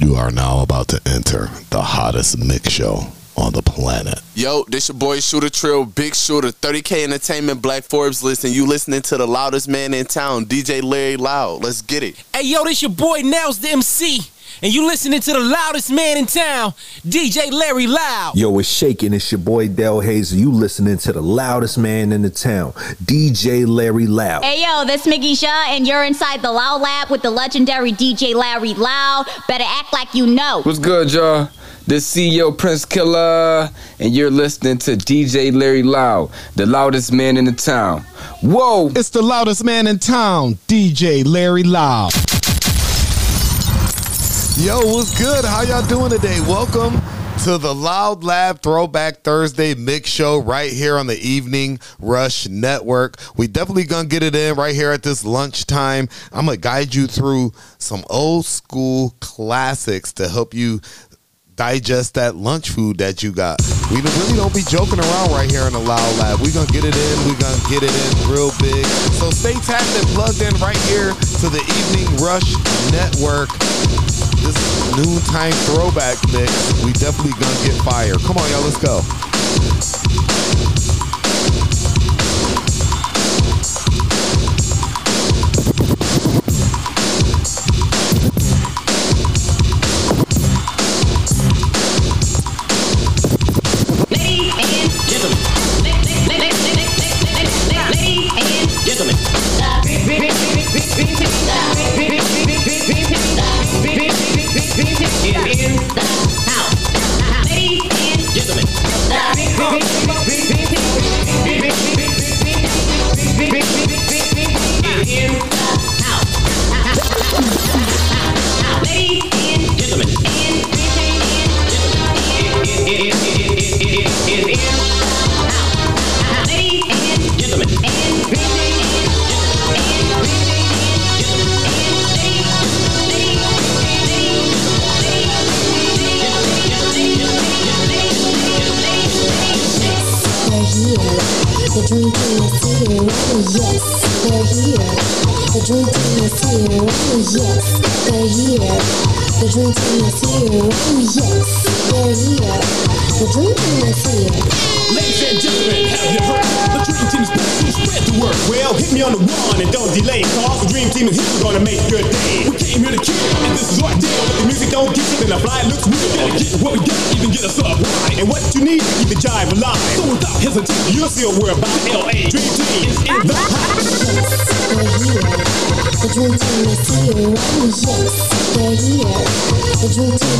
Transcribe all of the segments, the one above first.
You are now about to enter the hottest mix show on the planet. Yo, this your boy Shooter Trill, Big Shooter, 30K Entertainment, Black Forbes list, and you listening to the loudest man in town, DJ Larry Loud. Let's get it. Hey, yo, this your boy Nels, the MC, and you listening to the loudest man in town, DJ Larry Loud. Yo, it's shaking. It's your boy Del Hazel. You listening to the loudest man in the town, DJ Larry Loud. Hey, yo, this Mickey Shaw, and you're inside the Loud Lab with the legendary DJ Larry Loud. Better act like you know. What's good, y'all? This CEO Prince Killer, and you're listening to DJ Larry Loud, the loudest man in the town. Whoa! It's the loudest man in town, DJ Larry Loud. Yo, what's good? How y'all doing today? Welcome to the Loud Lab Throwback Thursday Mix Show right here on the Evening Rush Network. We definitely gonna get it in right here at this lunchtime. I'm gonna guide you through some old school classics to help you digest that lunch food that you got. We really don't be joking around right here in the Loud Lab. We're going to get it in. We're going to get it in real big. So stay tapped and plugged in right here to the Evening Rush Network. This noontime throwback mix. We definitely going to get fire. Come on, y'all. Let's go. The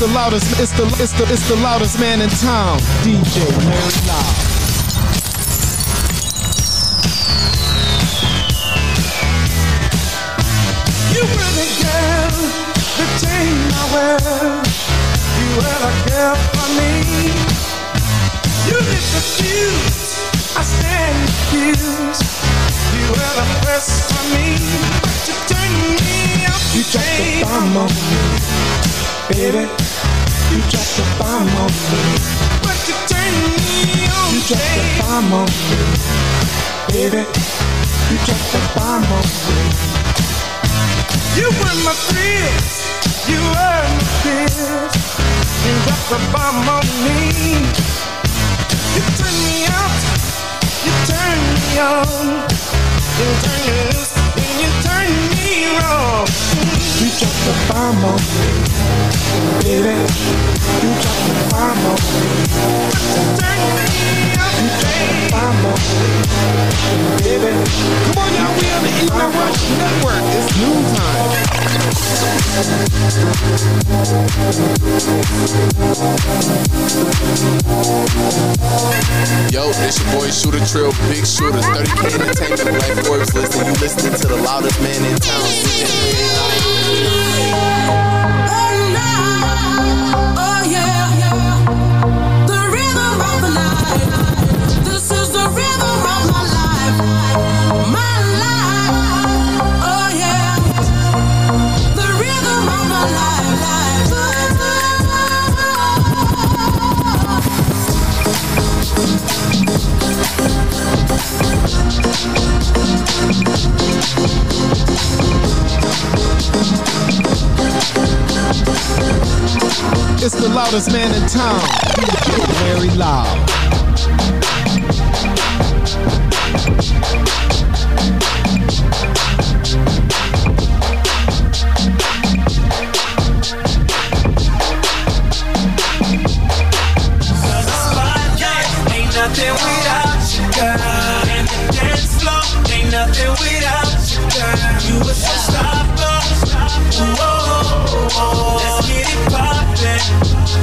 the loudest. It's the it's the it's the loudest man in town. DJ Larry Loud. You really girl, the chain I wear. You ever care for me? You lift refuse. I stand accused. You were the first for me, but you turned me up. You dropped the bomb on me, baby. You dropped the bomb on me, but you turned me on. You dropped the bomb on me, baby. You dropped the bomb on me. You were my thrills. You were my thrills. You dropped the bomb on me. You turn me out, you turn me on, you turn me loose, and you turn me wrong. You drop the bomb on me, baby. You drop the bomb on me. You turn me drop the bomb on me, baby. Yo, it's your boy Shooter Trill, Big Shooter, 30K Entertainment, Black Forbes listen. You listening to the loudest man in town. Oh, It's the loudest man in town, Larry Loud. Ain't nothing without you, girl. And the dance floor ain't nothing without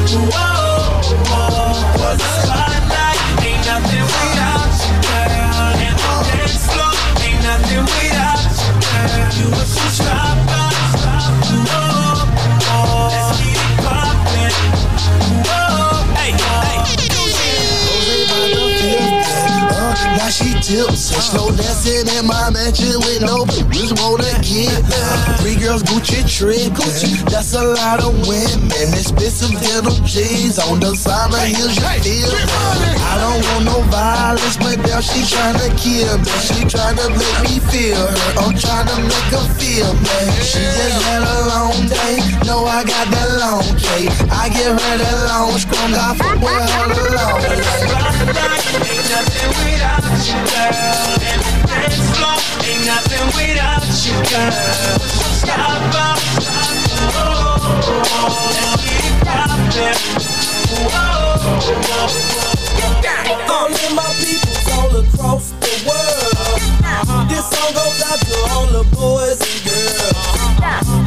Whoa, now she tips and slow dancing in my mansion with no bitch wanna get Three girls Gucci trip, that's a lot of women. Expensive denim jeans on the side of heels, you feel me? I don't want no violence, but now she tryna kill me. She tryna make me feel her. I'm tryna make her feel me. She just had a long day. No, I got that long K. I give her that long strong. I fuck with her long Ain't nothing without you, girl. And the dance floor ain't nothing without you, girl. Stop up. Whoa, let's get it poppin'. Whoa, All of my peoples all across the world. This song goes out to all the boys and girls.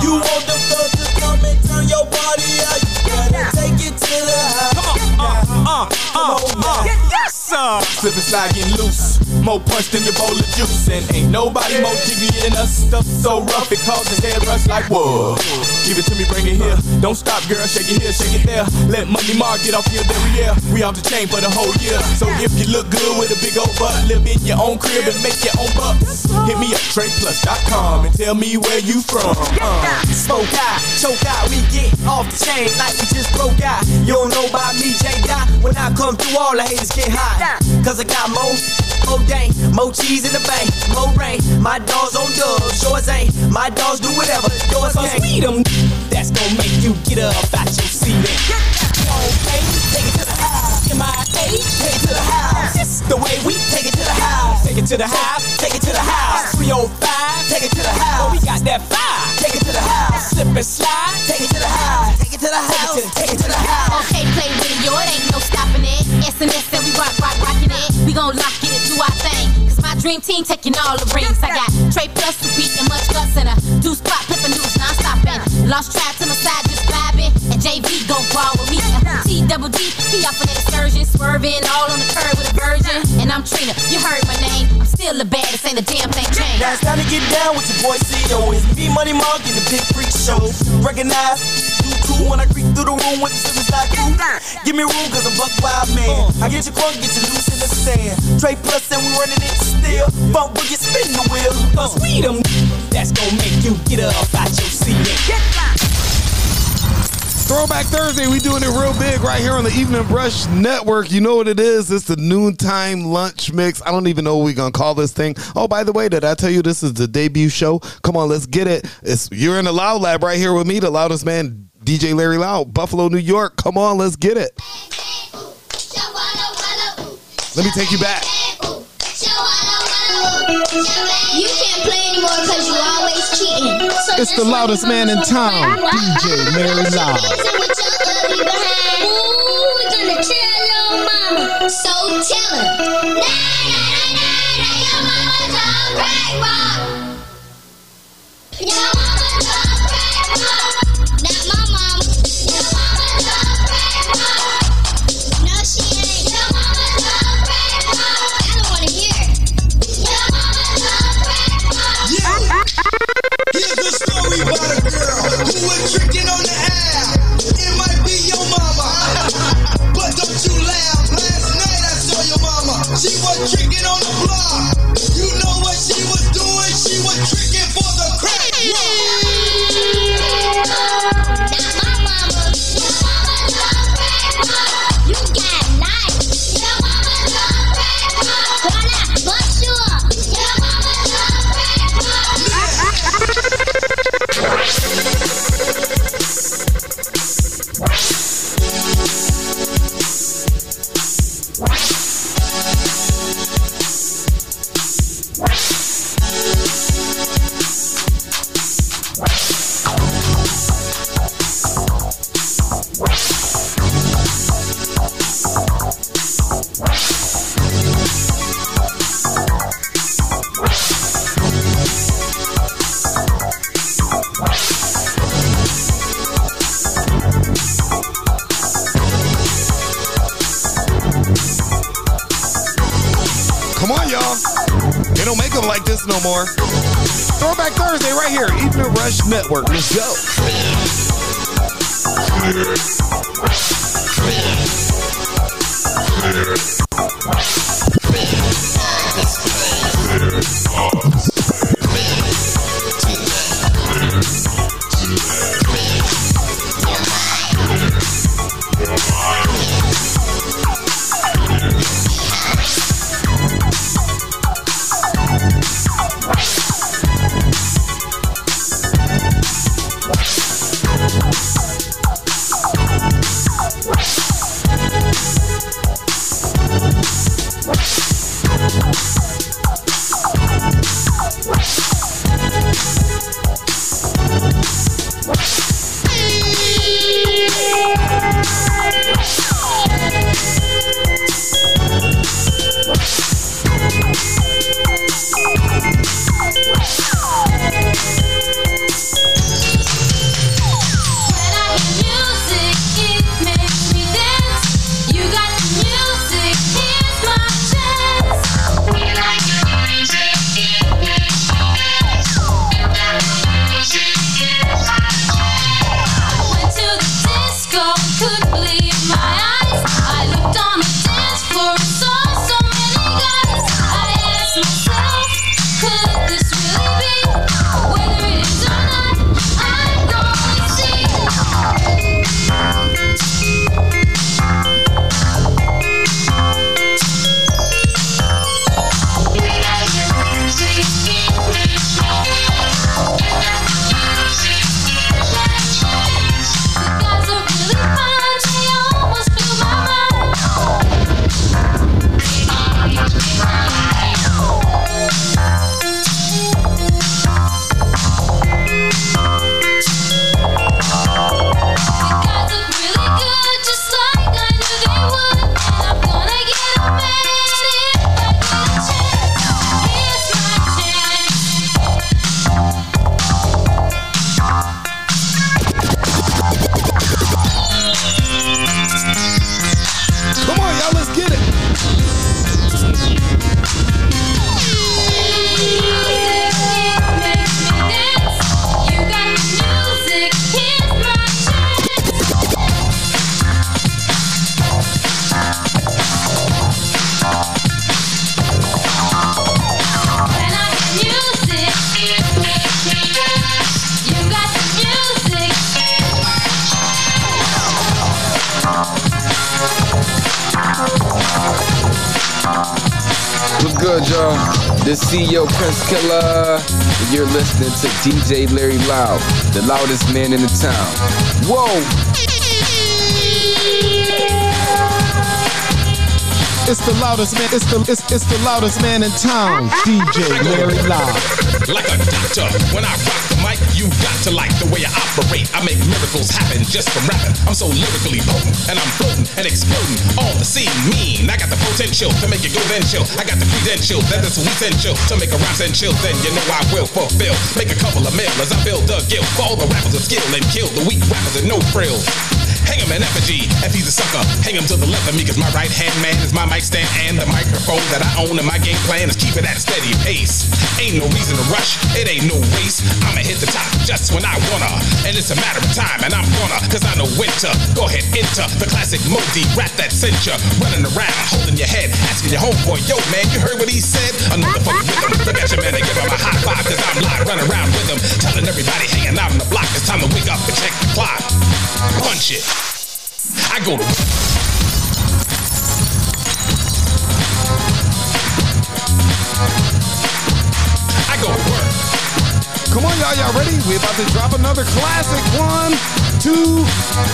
You want the thug to come and turn your body out? You better take it to the house. Come on, uh, uh, uh, uh. Yes, sir. Slip and slide getting loose. More punch than your bowl of juice. And ain't nobody more jiggy than us. Stuff so rough it causes head rush like whoa. Give it to me, bring it here. Don't stop, girl. Shake it here, shake it there. Let Money Mark get off your derriere. We off the chain for the whole year. So if you look good with a big old butt, live in your own crib and make your own bucks. Hit me up, tradeplus.com and tell me where you from. Uh. Smoke out, choke out, we get off the chain like we just broke out. You don't know about me, J. Dot. When I come through, all the haters get hot. Cause I got more, more dang, more cheese in the bank, more rain. My dogs on dubs, yours ain't. My dogs do whatever, yours Cause can't. we them that's gonna make you get up out your seat and Okay, take it to the house. M.I.A. Take it to the house. This the way we take it it to the house. Take it to the house. 305. Take it to the house. We got that fire. Take it to the house. Slip and slide. Take it to the house. Take it to the house. Take it to the house. Okay, play with it, ain't no stopping it. SNS and we rock, rock, rocking it. We gon' lock it and do our thing. Cause my dream team taking all the rings. I got Trey Plus who beating much guts and a two spot flipping news non stopping. Lost track to my side. And JV gon' ball with me. T double D, he off an excursion, swerving all on the curb with a virgin. And I'm Trina, you heard my name. I'm still the baddest, ain't a damn thing changed. Now it's time to get down with your boy CEO. It's me, Money Mark, and the Big Freak Show. Recognize, do cool when I creep through the room with the sippers like cool. Give me room, cause I'm buck wild man. I get you crunk, get you loose in the sand. Trey plus and we running it still. Bump boogie, spin the wheel. Cause we them that's gonna make you get up out your seat and get Throwback Thursday, we doing it real big right here on the Evening Rush Network. You know what it is? It's the noontime lunch mix. I don't even know what we're gonna call this thing. Oh, by the way, did I tell you this is the debut show? Come on, let's get it. It's you're in the Loud Lab right here with me, the loudest man, DJ Larry Loud, Buffalo, New York. Come on, let's get it. Let me take you back. You can't play anymore because you always cheating. So It's the loudest man in town, DJ Larry Loud. So tell her. Your mama's a a about a girl who was tricking on the air. It might be your mama, but don't you laugh. Last night I saw your mama. She was tricking on the block. Network. This CEO Prince Killer. You're listening to DJ Larry Loud, the loudest man in the town. Whoa! It's the loudest man. It's the it's, it's the loudest man in town. DJ Larry Loud. Like a doctor, when I rock the mic, you got to like the way I operate. I make miracles happen just from rapping. I'm so lyrically potent, and I'm floating and exploding All the scene. Mean, I got the potential to make it go then chill. I got the credentials that is essential to make a rap and chill. Then you know I will fulfill. Make a couple of mil as I build a guild for all the rappers of skill and kill the weak rappers and no frills. Hang him in effigy if he's a sucker. Hang him to the left of me, cause my right hand man is my mic stand and the microphone that I own. And my game plan is keep it at a steady pace. Ain't no reason to rush, it ain't no race. I'ma hit the top just when I wanna. And it's a matter of time, and I'm gonna, cause I know to. Go ahead, enter the classic Moe Dee rap that sent ya. Running around, holding your head, asking your homeboy, yo man, you heard what he said? Another fucking rhythm. Look at your man and give him a high five, cause I'm live, running around with him. Telling everybody hanging out on the block, it's time to wake up and check the clock. Punch it. I go to I go to work. Come on, y'all. Y'all ready? We about to drop another classic. One, two,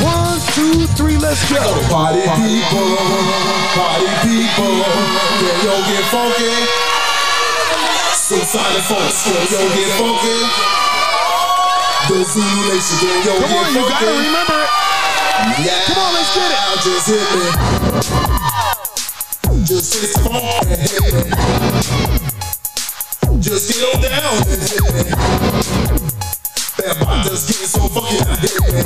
one, two, three. Let's go. Party people, party people, yeah, yo, get funky. Suicide folks, yeah, yo, get funky. The Zulu Nation, yeah, yo, Come get on, you funky. gotta remember it. Yeah, Come on, let's get it. Just hit me. Just hit the phone and hit me. Just get on down and hit me. That bonda's getting so funky now, hit me.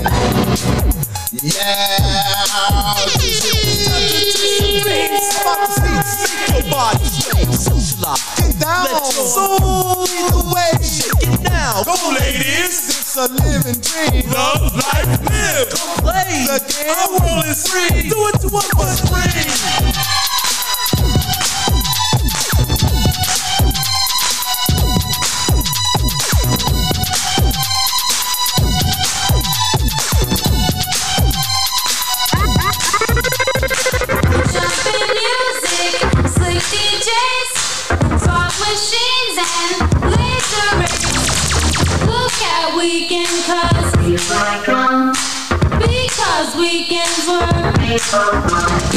Yeah, just hit me. About to see, make your body sway, socialize. Get down. Let your soul lead the way. Shake it now. Go, ladies. It's a living dream. Love, life, live. Come play the game. Our world is free. Do it to us for free. Oh, my God.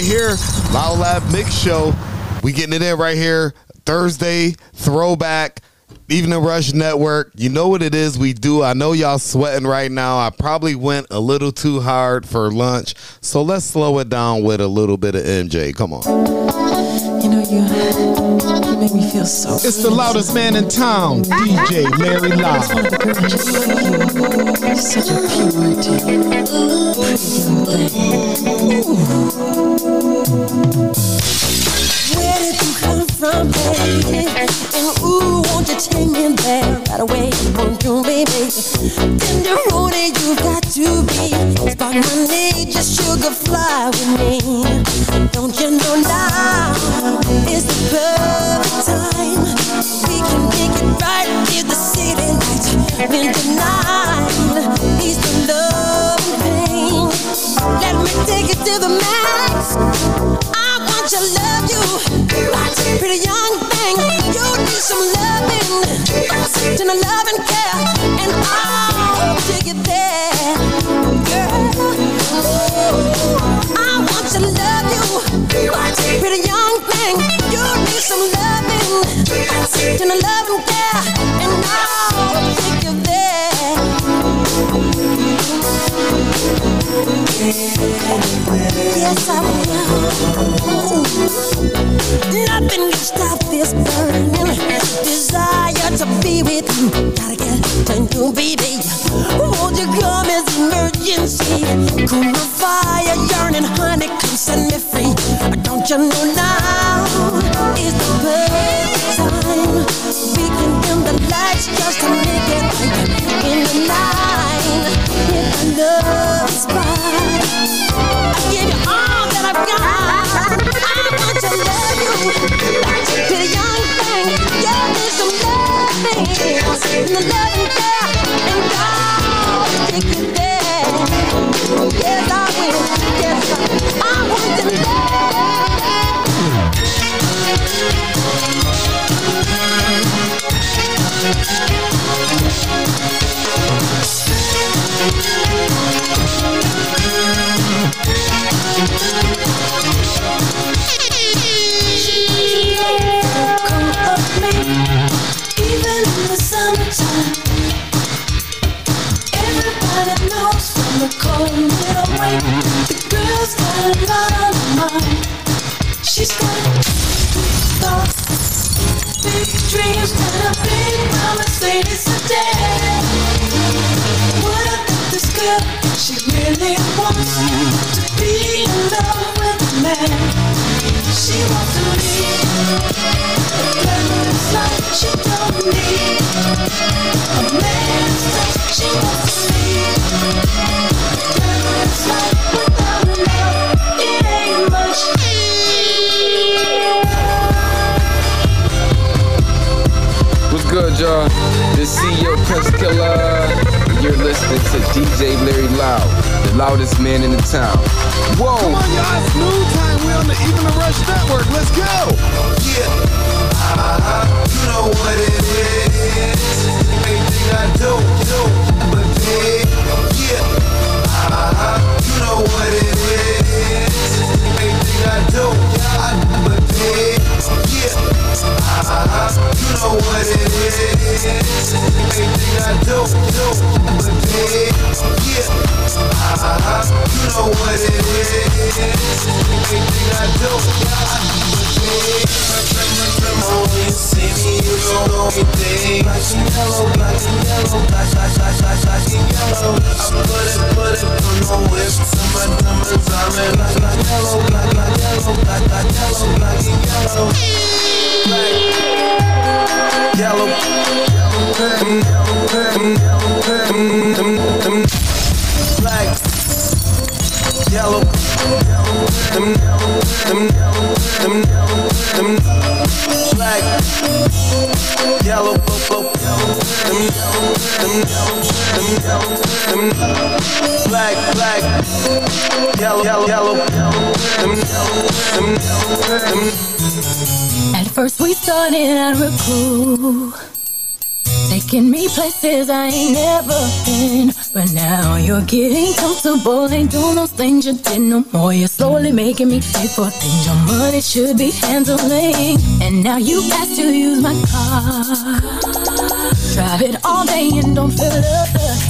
Right here. Loud Lab Mix Show. We getting it in right here. Thursday, throwback, Evening Rush Network. You know what it is we do. I know y'all sweating right now. I probably went a little too hard for lunch. So let's slow it down with a little bit of MJ. Come on. You know you, you make me feel so. It's the loudest man in town, DJ Larry Loud. Such a purity. Where baby? And ooh, won't you take me there right away? Won't you, baby? Tenderoni, you got to be. Spark my need, just sugar fly with me. Don't you know now is the perfect time? We can make it right if the city lights when the night is the love and pain. Let me take it to the max. I to love you, pretty young thing. You need some loving, the love and care, and I'll take it there, girl. I want to love you, pretty young thing. You need some loving, the love and care, and I'll take you there. Yes, I will. Nothing can stop this burning desire to be with you. Gotta get baby. Won't you come as emergency? Cool fire, yearning, honey, come set me free. Don't you know now Mercedes sedan. CEO Prince Killer. You're listening to DJ Larry Loud, the loudest man in the town. Whoa! Come on, y'all. It's noon time. We on the Evening Rush Network. Let's go. Yeah. Uh, you know what it is. Anything I do, do, but big. Yeah. Uh, you know what you know what it is. Anything I do, do, but big. Yeah. Uh, you know what it is. Anything I do, big. When you see me, you don't know anything. Black and yellow, black and yellow, black, black, black, black, black and yellow. I put it, put it on the whip. Summer, summer, summer, black, black, yellow, black, black, yellow, black, black, yellow, black and yellow. Black, yellow, mm, mm, mm, mm, mm. yellow, mm, mm, mm, mm, yellow, bo- bo- mm, mm, At first we started out real cool. Taking me places I ain't never been. But now you're getting comfortable. Ain't doing those things you did no more. You're slowly making me pay for things Your money should be handling. And now you ask to use my car. Drive it all day and don't fill up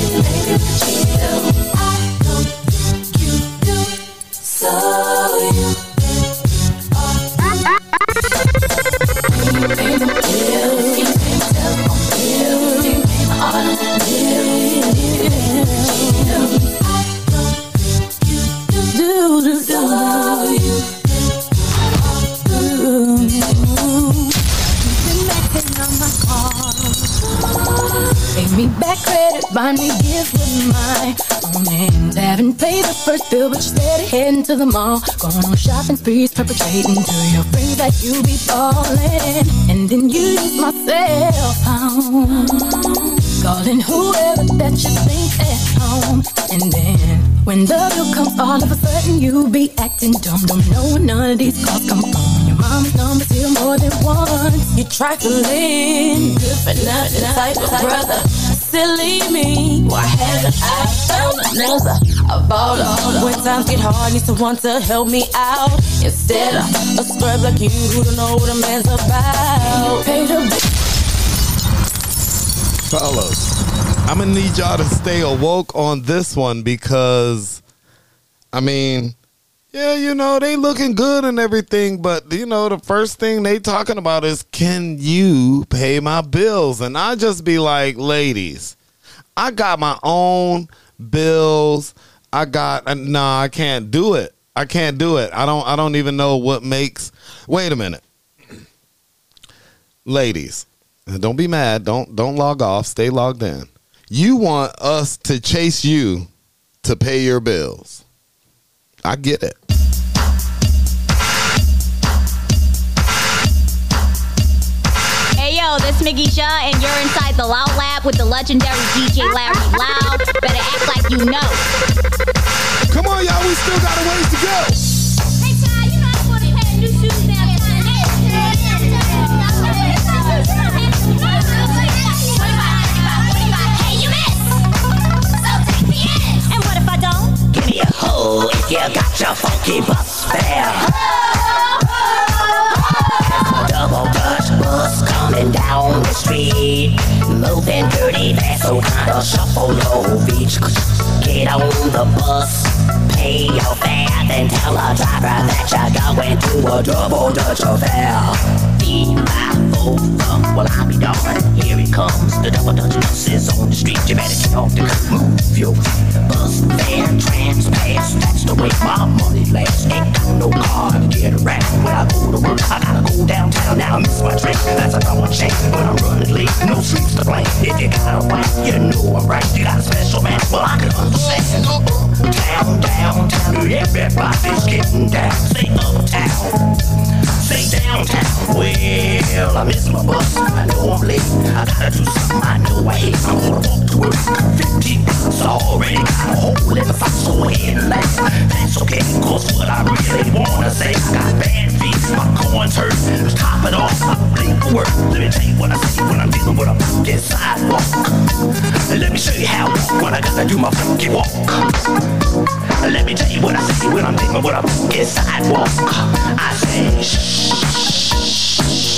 meant So you buy me gift with my own names. Haven't paid the first bill, but you're steady heading to the mall. Going on shopping sprees, perpetrating to your friends that you be falling. And then you use my cell phone. Calling whoever that you think at home. And then when the bill comes, all of a sudden you be acting dumb. Don't know none of these calls come from. Your mom's number's here more than once. You trifling, good for nothing type of brother. Silly me, why haven't I found another? A baller. When times get hard, need someone to help me out. Instead of a scrub like you who don't know what a man's about. Pay the Fellas, I'm gonna need y'all to stay awoke on this one because, I mean, yeah, you know they looking good and everything, but you know the first thing they talking about is can you pay my bills? And I just be like, ladies, I got my own bills. I got uh, nah, I can't do it. I can't do it. I don't. I don't even know what makes. Wait a minute, ladies. Don't be mad. Don't don't log off. Stay logged in. You want us to chase you to pay your bills. I get it. Hey yo, this Miggy Shaw, and you're inside the Loud Lab with the legendary DJ Larry Loud. Better act like you know. Come on, y'all. We still got a ways to go. Hey, Ty, you know I want to have new shoes now. Hey, you miss. So take me in. And what if I don't? Give me a you got your funky bus fare. Double Dutch bus coming down the street. Moving dirty, that's so kinda shuffle low beach. Get on the bus, pay your fare, then tell the driver that you're going to a double Dutch affair. Be my over, well I'll be darned. Here he comes, the double Dutch bus is on the street. You better get off the car, move your bus fare, trans pass. That's the way my money lasts. Ain't got no car to get around. When I go to work, I gotta go downtown. Now I miss my train. That's a double check when I'm running late. No sleeps to blame. If you got a wife, you know I'm right. You got a special man, well I can understand. Down, downtown, everybody's getting down. I miss my bus. I know I'm late. I gotta do something I know I hate. I'm gonna walk to work. 15 bucks already got a hole in the ahead and laugh. That's okay, cause what I really wanna say, I got bad feet, my corns hurt. Just top it off, I bleed for work. Let me tell you what I see when I'm dealing with a fucking sidewalk. Let me show you how I walk when I gotta do my funky walk. Let me tell you what I see when I'm dealing with a fucking sidewalk. I say,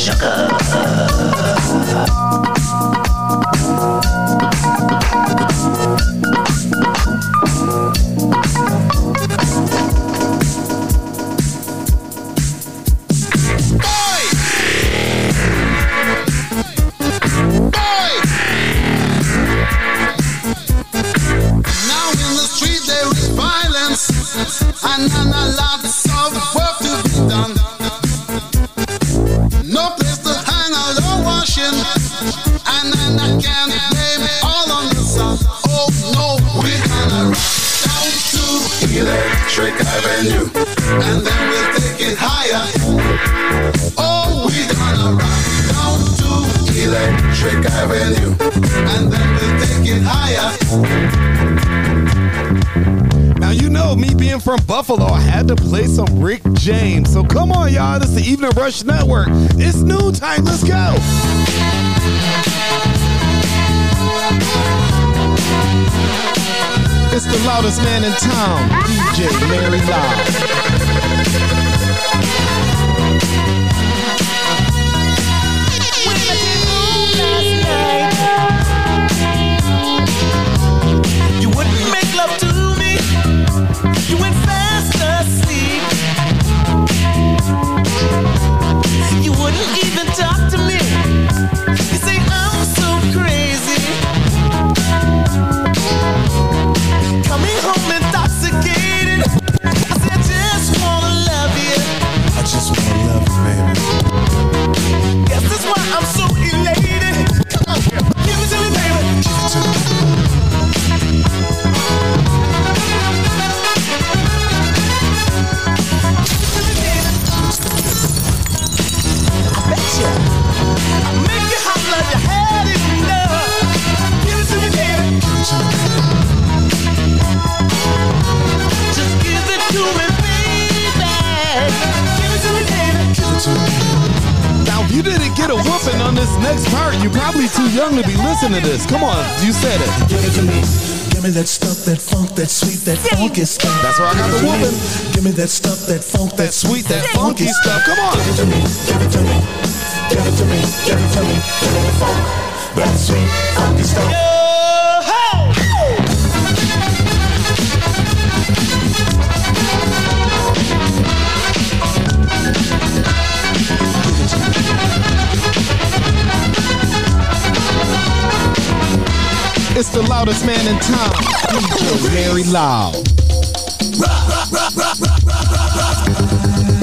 sugar. Y'all. This is the Evening Rush Network. It's noon time. Let's go. It's the loudest man in town, DJ Larry Loud. You said it. Give it to me. Give me that stuff, that funk, that sweet, that funky stuff. That's where I got the it to me. whooping. Give me that stuff, that funk, that sweet, that funky stuff. Come on. Give it to me. Give it to me. Give it to me. Give it to me. Give me the funk, that sweet, funky stuff. Loudest man in town, DJ Larry Loud. Vision,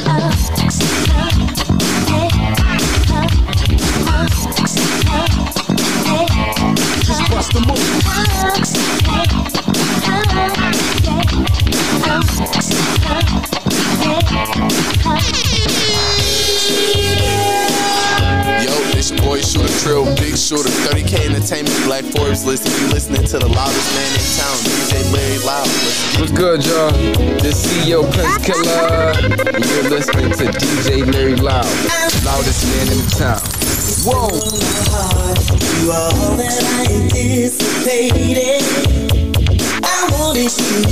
Oh, Entertainment, Black Forbes list. If you listening to the loudest man in town, DJ Larry Loud. What's good, y'all? This CEO Prince Killer. And you're listening to DJ Larry Loud, loudest man in town. Whoa! You are all that I anticipated. I wanted you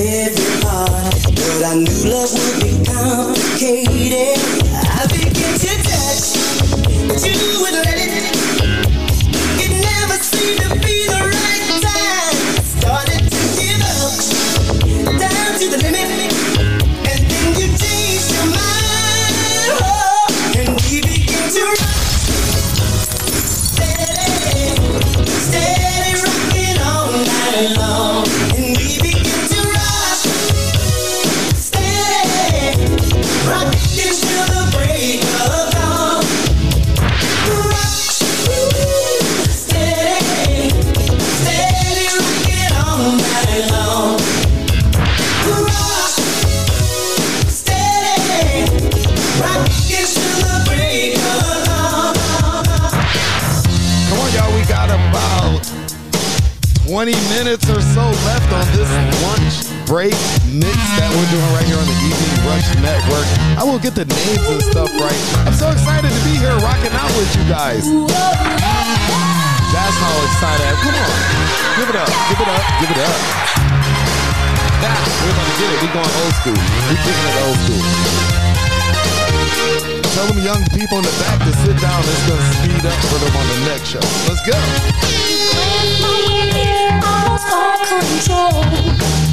every part, but I knew love would be complicated. I began to touch, but you would let it. It never break mix that we're doing right here on the Evening Rush Network. I will get the names and stuff right. I'm so excited to be here rocking out with you guys. That's how excited I am. Come on. Give it up. Give it up. Give it up. Now, we're going to get it. We're going old school. We're giving it old school. Tell them young people in the back to sit down. It's going to speed up for them on the next show. Let's go.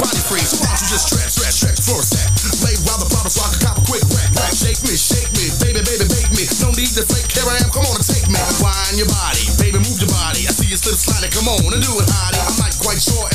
body free. So why don't you just stretch, stretch, stretch for a sec? Lay while the bottle so I can cop a quick rack. rack. Shake me, shake me, baby, baby, bake me. No need to fake, here I am, come on and take me. Wind your body, baby, move your body. I see you slip sliding, come on and do it, hottie. I'm not quite sure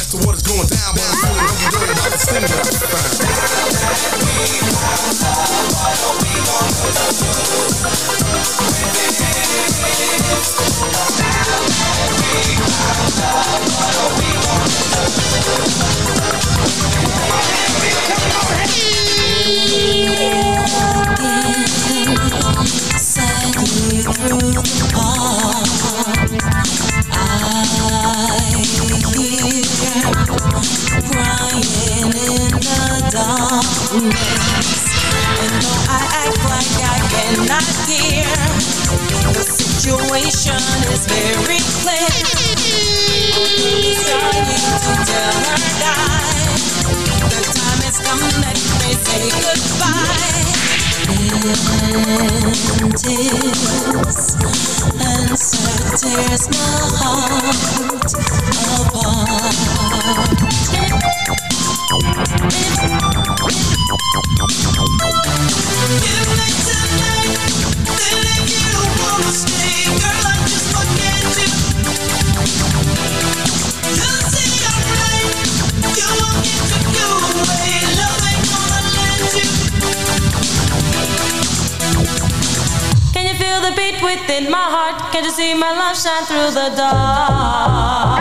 in my heart. Can't you see my love shine through the dark?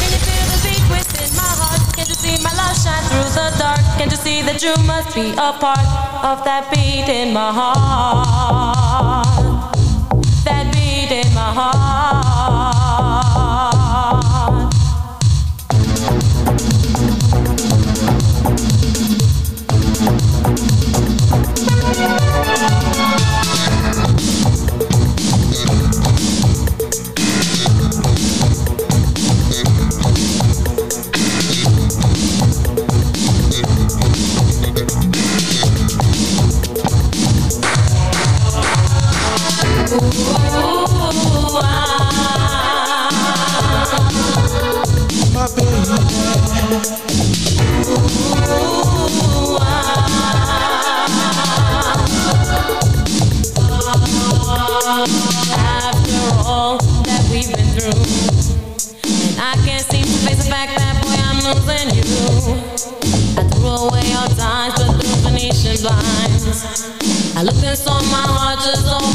Can you feel the beat within my heart? Can't you see my love shine through the dark? Can't you see that you must be a part of that beat in my heart? That beat in my heart. on my heart, just on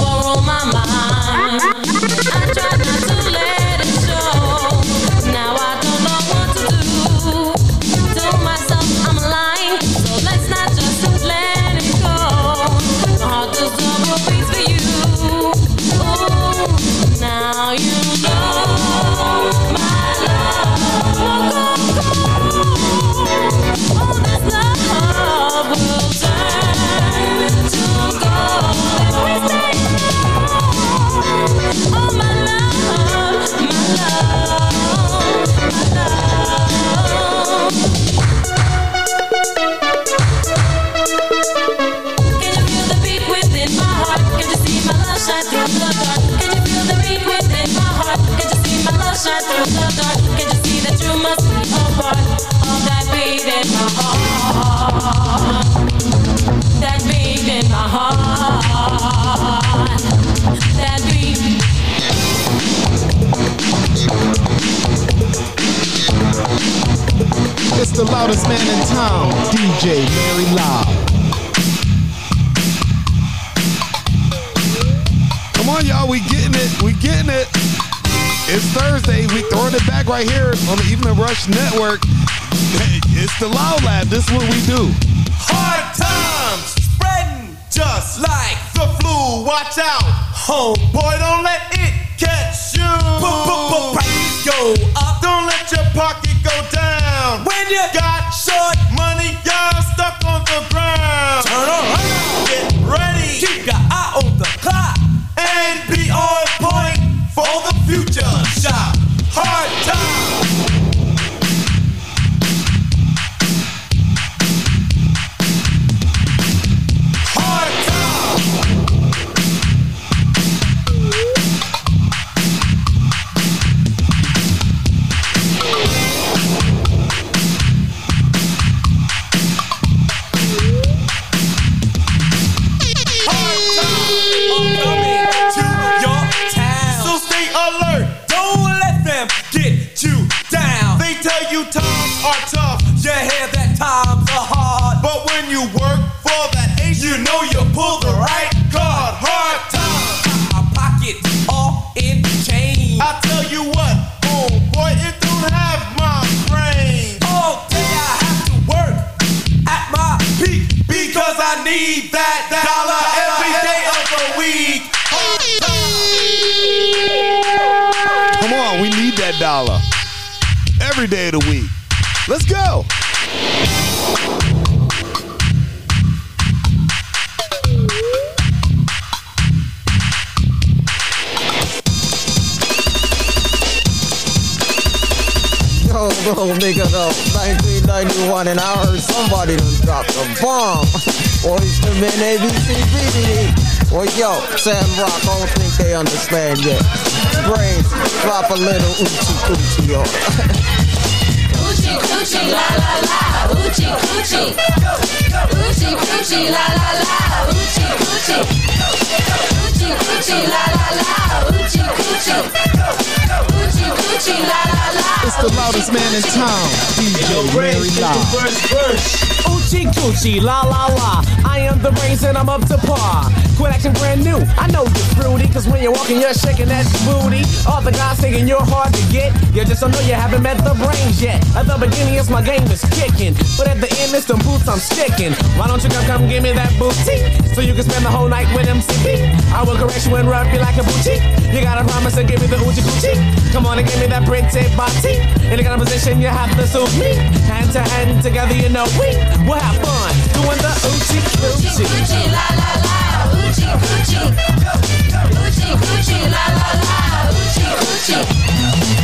Sports Network. It's the Loud Lab. This is what we do. Hard times spreading just like the flu. Watch out, homeboy. Don't let it catch you. Price go up. Don't let your pocket go down. When you got short day of the week. Let's go. No, no, nigga, no. 1991, and I heard somebody done dropped a bomb. Boyz II Men, ABCD. Well, yo, Sam Rock, I don't think they understand yet. Brains, drop a little oochie oochie, yo. Gucci, la la la, Gucci, Gucci. Gucci, Gucci, la la la, Gucci, Gucci. It's the loudest man in town, DJ Mary Live. Oochie coochie, la la la. I am the brains and I'm up to par. Quit acting brand new. I know you're fruity, cause when you're walking, you're shaking that booty. All the guys thinking you're hard to get. You just don't know you haven't met the brains yet. At the beginning, it's my game is kicking. But at the end, it's the boots I'm sticking. Why don't you come, come give me that booty? So you can spend the whole night with MC I will correct you and rub you like a boutique. You gotta promise to give me the oochie coochie. Come on and give me that pretty body. In the kind of position, you have to suit me. Hand to hand together, you know we will have fun doing the oochie coochie. Oochie la la la, oochie coochie. Oochie coochie la la la, oochie coochie.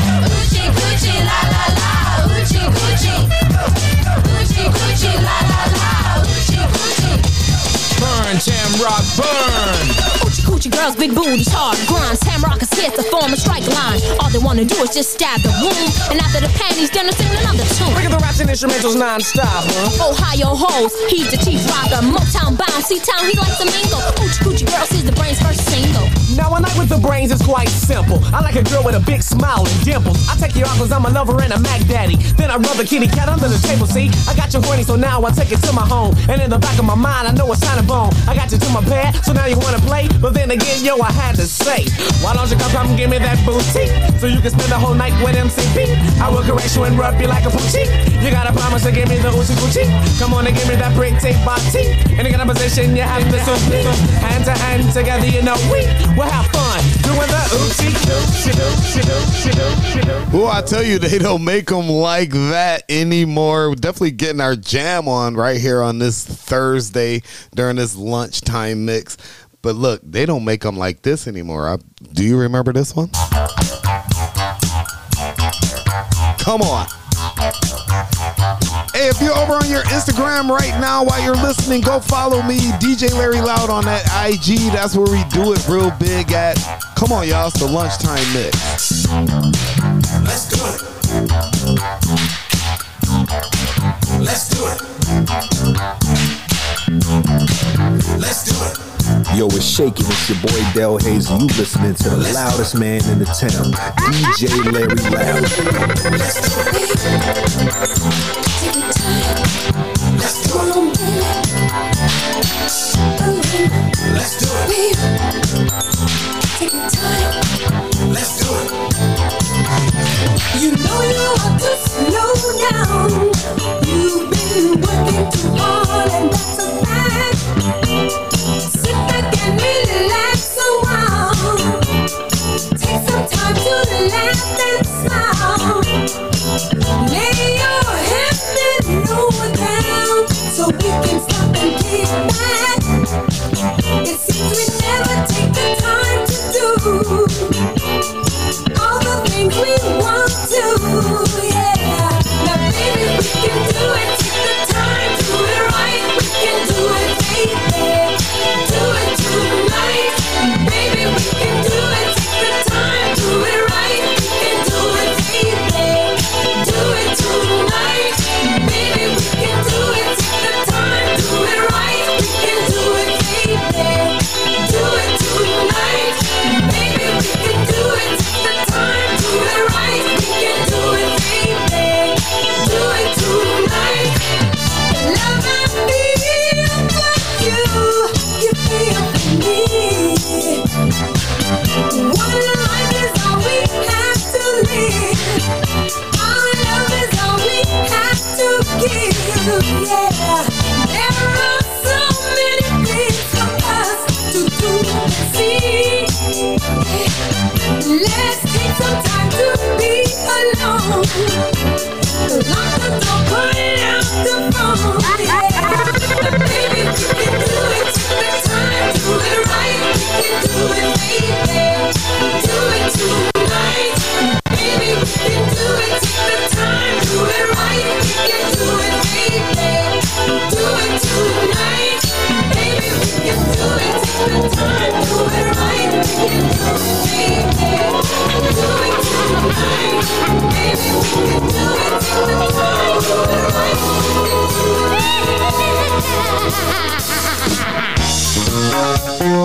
Wanna do is just stab the womb. And after the panties, then they sing another tune. Look the raps and instrumentals non-stop, huh? Ohio hoes, he's the chief rocker. Motown bound, C-Town, he likes to mingle. Coochie coochie girls is the brain's first single. Now a night with the brains is quite simple. I like a girl with a big smile and dimples. I take you out cause I'm a lover and a Mac daddy. Then I rub the kitty cat under the table, see? I got you horny, so now I take it to my home. And in the back of my mind, I know it's kind of bone. I got you to my bed, so now you wanna play? But then again, yo, I had to say, why don't you come, come give me that booty? So you can spend the whole night with MCP. I will caress you and rub you like a poochie. You gotta promise to give me the oochie coochie. Come on and give me that tape body. The kind of position, you have to suit. Hand to hand together, you know we will have fun doing the oochie coochie. Well, I tell you, they don't make them like that anymore. We're definitely getting our jam on right here on this Thursday during this lunchtime mix. But look, they don't make them like this anymore. I, do you remember this one? Come on. Hey, if you're over on your Instagram right now while you're listening, go follow me, DJ Larry Loud on that IG. That's where we do it real big at. Come on, y'all. It's the lunchtime mix. Let's do it. Let's do it. Let's do it. Yo, it's shaking. It's your boy Del Hayes, you listening to the loudest man in the town, DJ Larry Loud. Let's do it.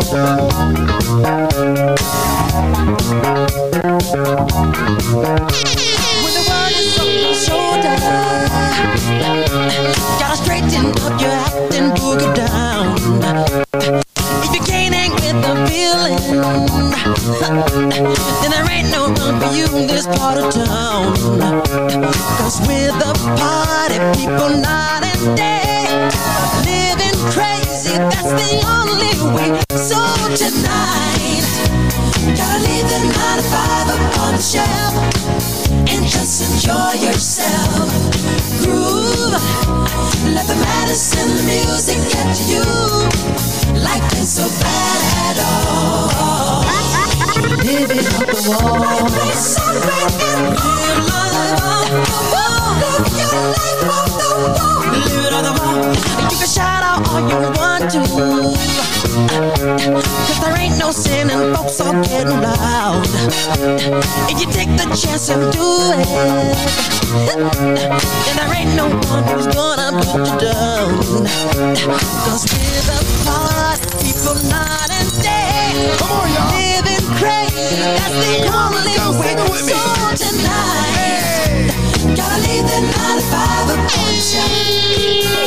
Outro and getting loud. If you take the chance and do it, then there ain't no one who's gonna put you down. Cause we're the party people night and day. Come on, y'all. Living crazy, that's the only way. So tonight, gotta leave the nine to five up on the shelf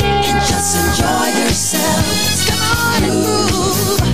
and just enjoy yourself. Come on, move.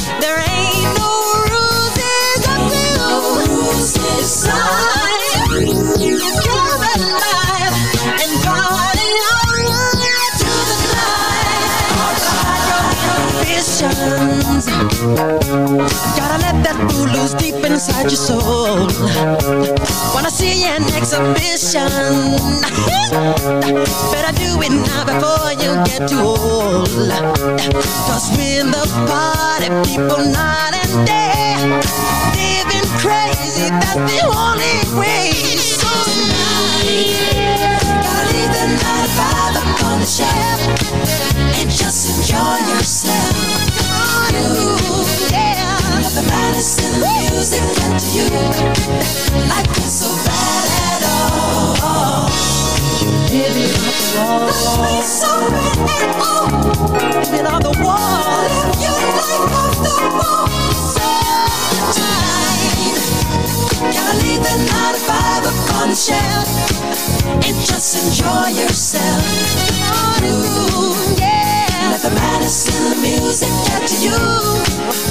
inside your soul. Wanna see an exhibition? Better do it now before you get too old. Cause we're the party people night and day. Living crazy, that's the only way. So tonight, gotta leave the nine to five up on the shelf and just enjoy yourself. Music get to you.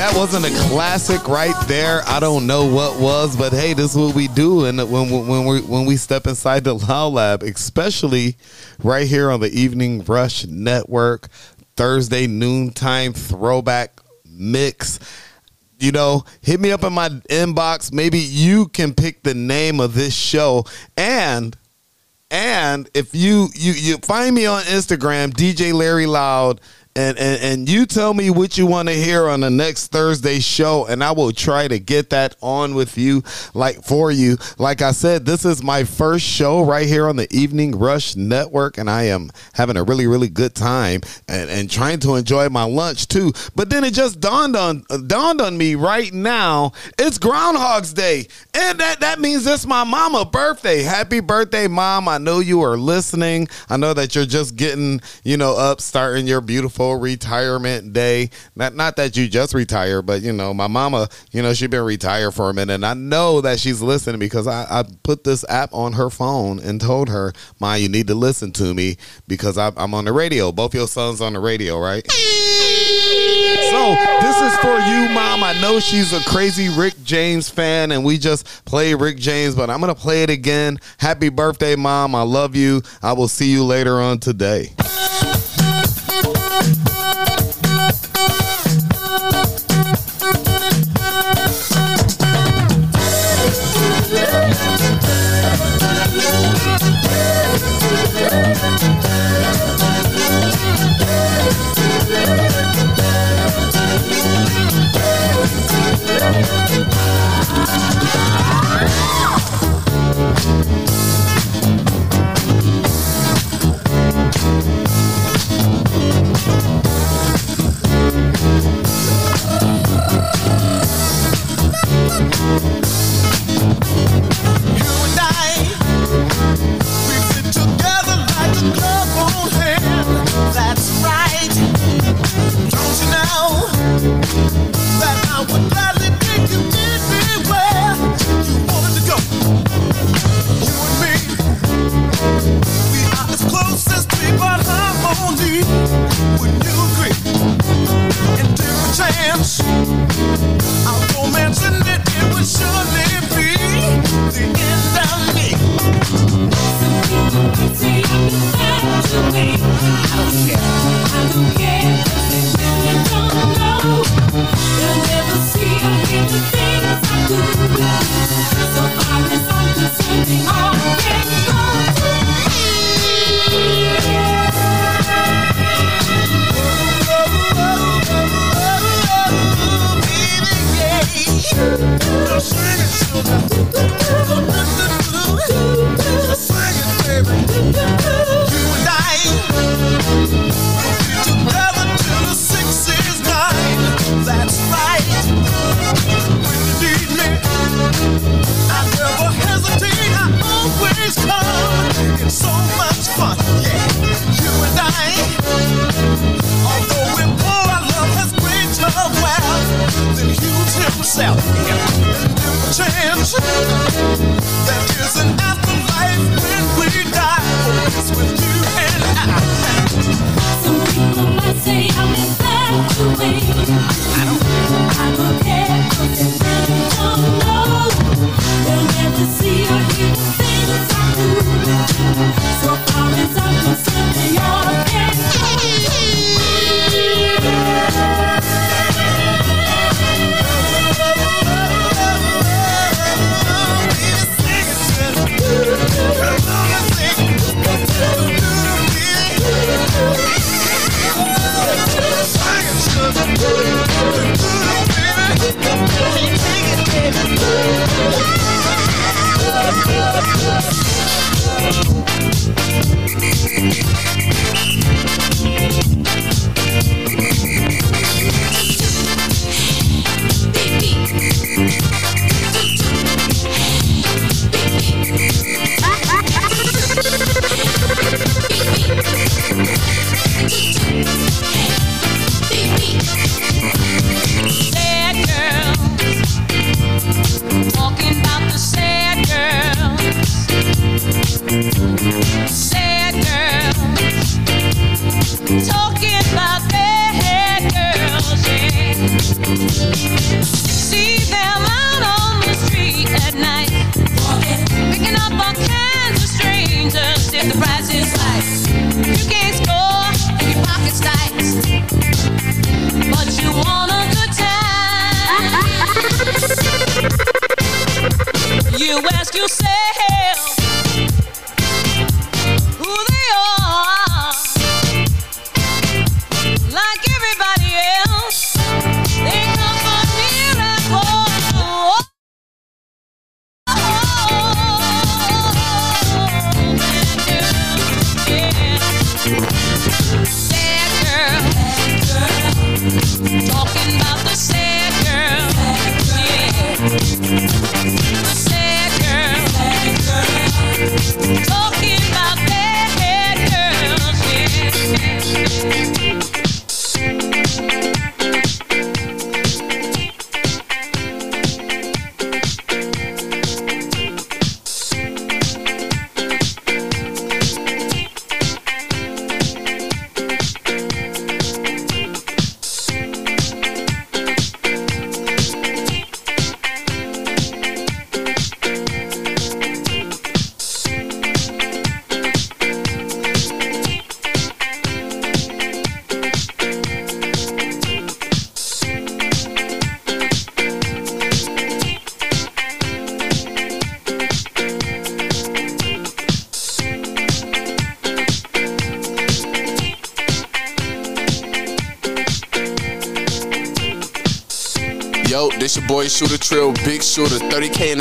that wasn't a classic right there, I don't know what was. But hey, this is what we do, and when when we when we step inside the Loud Lab, especially right here on the Evening Rush Network, Thursday noontime throwback mix. You know, hit me up in my inbox. Maybe you can pick the name of this show and and if you you you find me on Instagram, DJ Larry Loud, and and, and you tell me what you want to hear on the next Thursday show, and I will try to get that on with you, like for you. Like I said, this is my first show right here on the Evening Rush Network, and I am having a really really good time and and trying to enjoy my lunch too. But then it just dawned on dawned on me right now, it's Groundhog's Day, and that that means it's my mama birthday. Happy birthday, mom! I know you are listening. I know that you're just getting you know up, starting your beautiful retirement day. Not not that you just retired, but you know my mama, you know she's been retired for a minute, and I know that she's listening because I, I put this app on her phone and told her, "Ma, you need to listen to me because I, I'm on the radio. Both your sons on the radio, right?" So this is for you, mom. I know she's a crazy Rick James fan, and we just play Rick James, but I'm gonna play it again. Happy birthday, mom. I love you. I will see you later on today.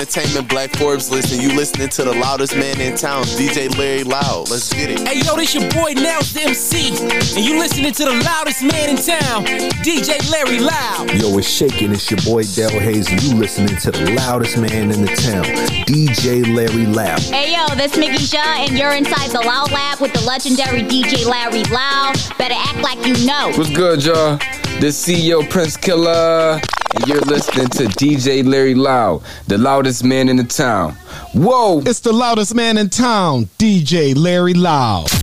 Entertainment, Black Forbes list, and you listening to the loudest man in town, DJ Larry Loud. Let's get it. Hey yo, this your boy Nels the MC, and you listening to the loudest man in town, DJ Larry Loud. Yo, it's shaking. It's your boy Del Hayes, and you listening to the loudest man in the town, DJ Larry Loud. Hey yo, this Mickey Shaw, and you're inside the Loud Lab with the legendary DJ Larry Loud. Better act like you know. What's good, y'all? This CEO Prince Killer, and you're listening to DJ Larry Loud, the loudest man in the town. Whoa! It's the loudest man in town, DJ Larry Loud.